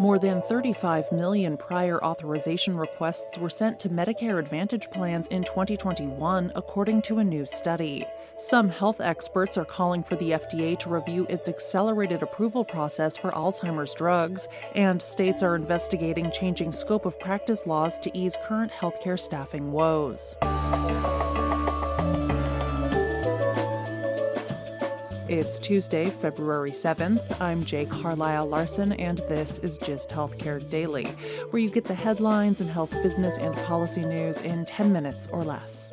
More than 35 million prior authorization requests were sent to Medicare Advantage plans in 2021, according to a new study. Some health experts are calling for the FDA to review its accelerated approval process for Alzheimer's drugs, and states are investigating changing scope of practice laws to ease current healthcare staffing woes. It's Tuesday, February 7th. I'm Jay Carlisle Larson, and this is GIST Healthcare Daily, where you get the headlines and health business and policy news in 10 minutes or less.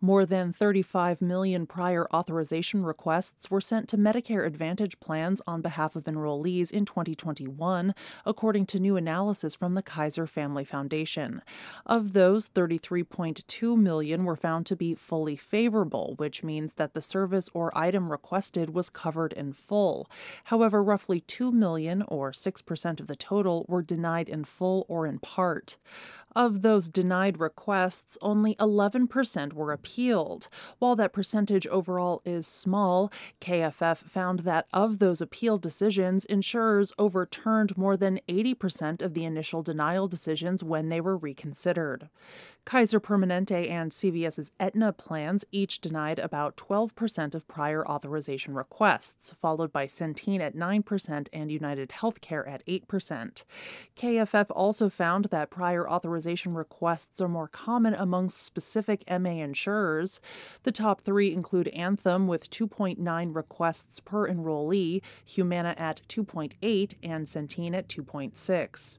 More than 35 million prior authorization requests were sent to Medicare Advantage plans on behalf of enrollees in 2021, according to new analysis from the Kaiser Family Foundation. Of those, 33.2 million were found to be fully favorable, which means that the service or item requested was covered in full. However, roughly 2 million, or 6% of the total, were denied in full or in part. Of those denied requests, only 11% were appealed. While that percentage overall is small, KFF found that of those appeal decisions, insurers overturned more than 80% of the initial denial decisions when they were reconsidered. Kaiser Permanente and CVS's Aetna plans each denied about 12% of prior authorization requests, followed by Centene at 9% and United Healthcare at 8%. KFF also found that prior authorization requests are more common among specific MA insurers. The top three include Anthem with 2.9 requests per enrollee, Humana at 2.8, and Centene at 2.6.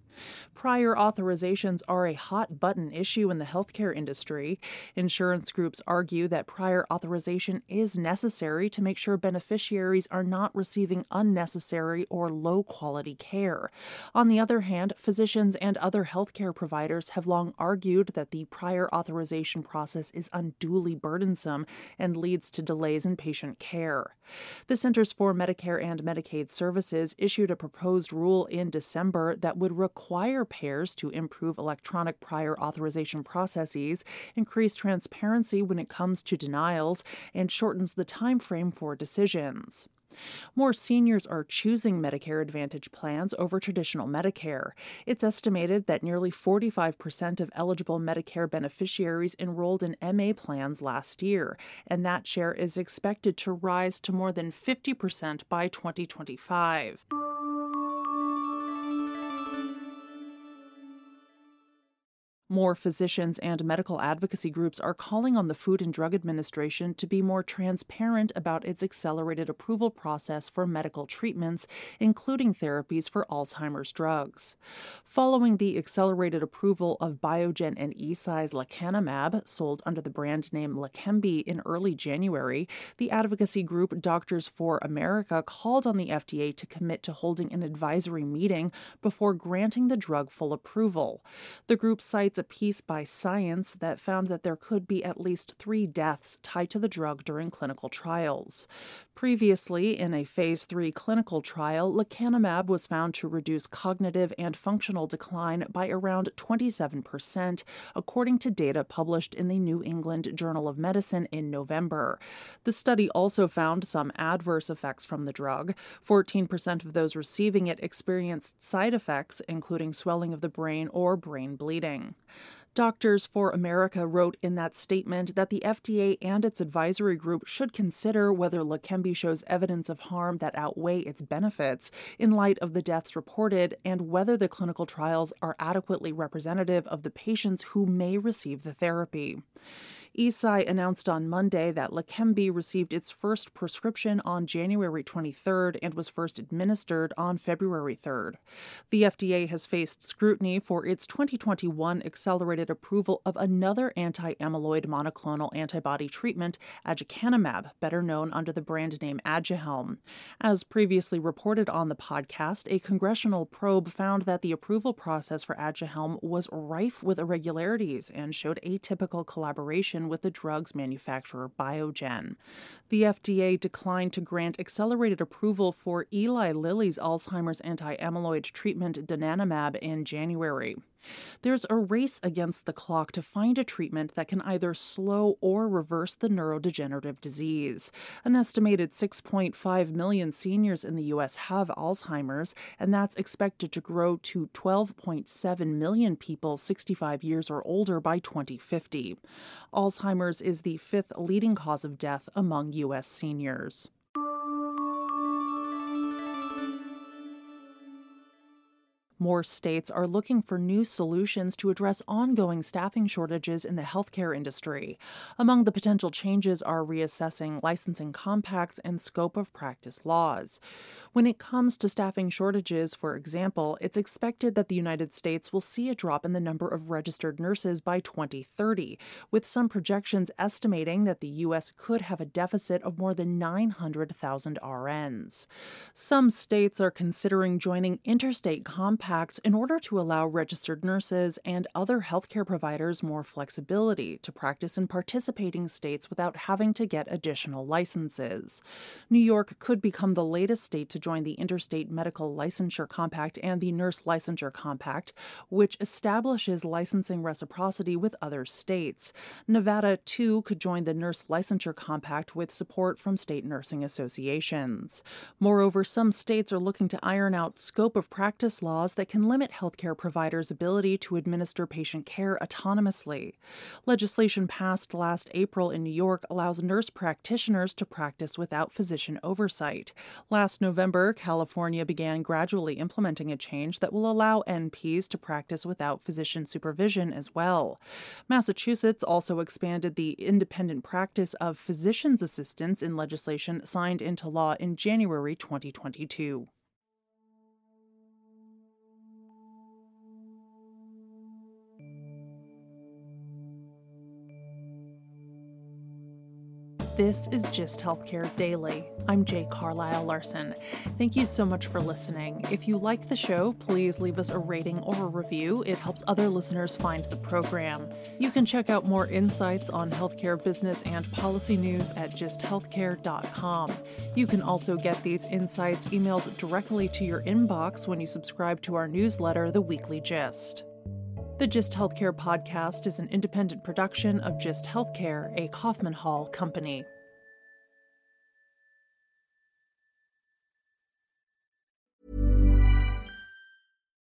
Prior authorizations are a hot button issue in the healthcare industry. Insurance groups argue that prior authorization is necessary to make sure beneficiaries are not receiving unnecessary or low quality care. On the other hand, physicians and other healthcare providers have long argued that the prior authorization process is unduly burdensome and leads to delays in patient care. The Centers for Medicare and Medicaid Services issued a proposed rule in December that would require payers to improve electronic prior authorization processes, increase transparency when it comes to denials, and shortens the time frame for decisions. More seniors are choosing Medicare Advantage plans over traditional Medicare. It's estimated that nearly 45% of eligible Medicare beneficiaries enrolled in MA plans last year, and that share is expected to rise to more than 50% by 2025. More physicians and medical advocacy groups are calling on the Food and Drug Administration to be more transparent about its accelerated approval process for medical treatments, including therapies for Alzheimer's drugs. Following the accelerated approval of Biogen and Eisai's lecanemab, sold under the brand name Leqembi in early January, the advocacy group Doctors for America called on the FDA to commit to holding an advisory meeting before granting the drug full approval. The group cites a piece by Science that found that there could be at least three deaths tied to the drug during clinical trials. Previously, in a phase 3 clinical trial, lecanemab was found to reduce cognitive and functional decline by around 27%, according to data published in the New England Journal of Medicine in November. The study also found some adverse effects from the drug. 14% of those receiving it experienced side effects, including swelling of the brain or brain bleeding. Doctors for America wrote in that statement that the FDA and its advisory group should consider whether Leqembi shows evidence of harm that outweigh its benefits in light of the deaths reported and whether the clinical trials are adequately representative of the patients who may receive the therapy. Eisai announced on Monday that Leqembi received its first prescription on January 23rd and was first administered on February 3rd. The FDA has faced scrutiny for its 2021 accelerated approval of another anti-amyloid monoclonal antibody treatment, aducanumab, better known under the brand name Aduhelm. As previously reported on the podcast, a congressional probe found that the approval process for Aduhelm was rife with irregularities and showed atypical collaboration with the drug's manufacturer Biogen. The FDA declined to grant accelerated approval for Eli Lilly's Alzheimer's anti amyloid treatment donanemab in January. There's a race against the clock to find a treatment that can either slow or reverse the neurodegenerative disease. An estimated 6.5 million seniors in the U.S. have Alzheimer's, and that's expected to grow to 12.7 million people 65 years or older by 2050. Alzheimer's is the fifth leading cause of death among U.S. seniors. More states are looking for new solutions to address ongoing staffing shortages in the healthcare industry. Among the potential changes are reassessing licensing compacts and scope of practice laws. When it comes to staffing shortages, for example, it's expected that the United States will see a drop in the number of registered nurses by 2030, with some projections estimating that the U.S. could have a deficit of more than 900,000 RNs. Some states are considering joining interstate compacts in order to allow registered nurses and other healthcare providers more flexibility to practice in participating states without having to get additional licenses. New York could become the latest state to join the Interstate Medical Licensure Compact and the Nurse Licensure Compact, which establishes licensing reciprocity with other states. Nevada, too, could join the Nurse Licensure Compact with support from state nursing associations. Moreover, some states are looking to iron out scope of practice laws that can limit healthcare providers' ability to administer patient care autonomously. Legislation passed last April in New York allows nurse practitioners to practice without physician oversight. Last November, California began gradually implementing a change that will allow NPs to practice without physician supervision as well. Massachusetts also expanded the independent practice of physician's assistants in legislation signed into law in January 2022. This is Gist Healthcare Daily. I'm Jay Carlisle Larson. Thank you so much for listening. If you like the show, please leave us a rating or a review. It helps other listeners find the program. You can check out more insights on healthcare business and policy news at gisthealthcare.com. You can also get these insights emailed directly to your inbox when you subscribe to our newsletter, The Weekly Gist. The Gist Healthcare podcast is an independent production of Gist Healthcare, a Kaufman Hall company.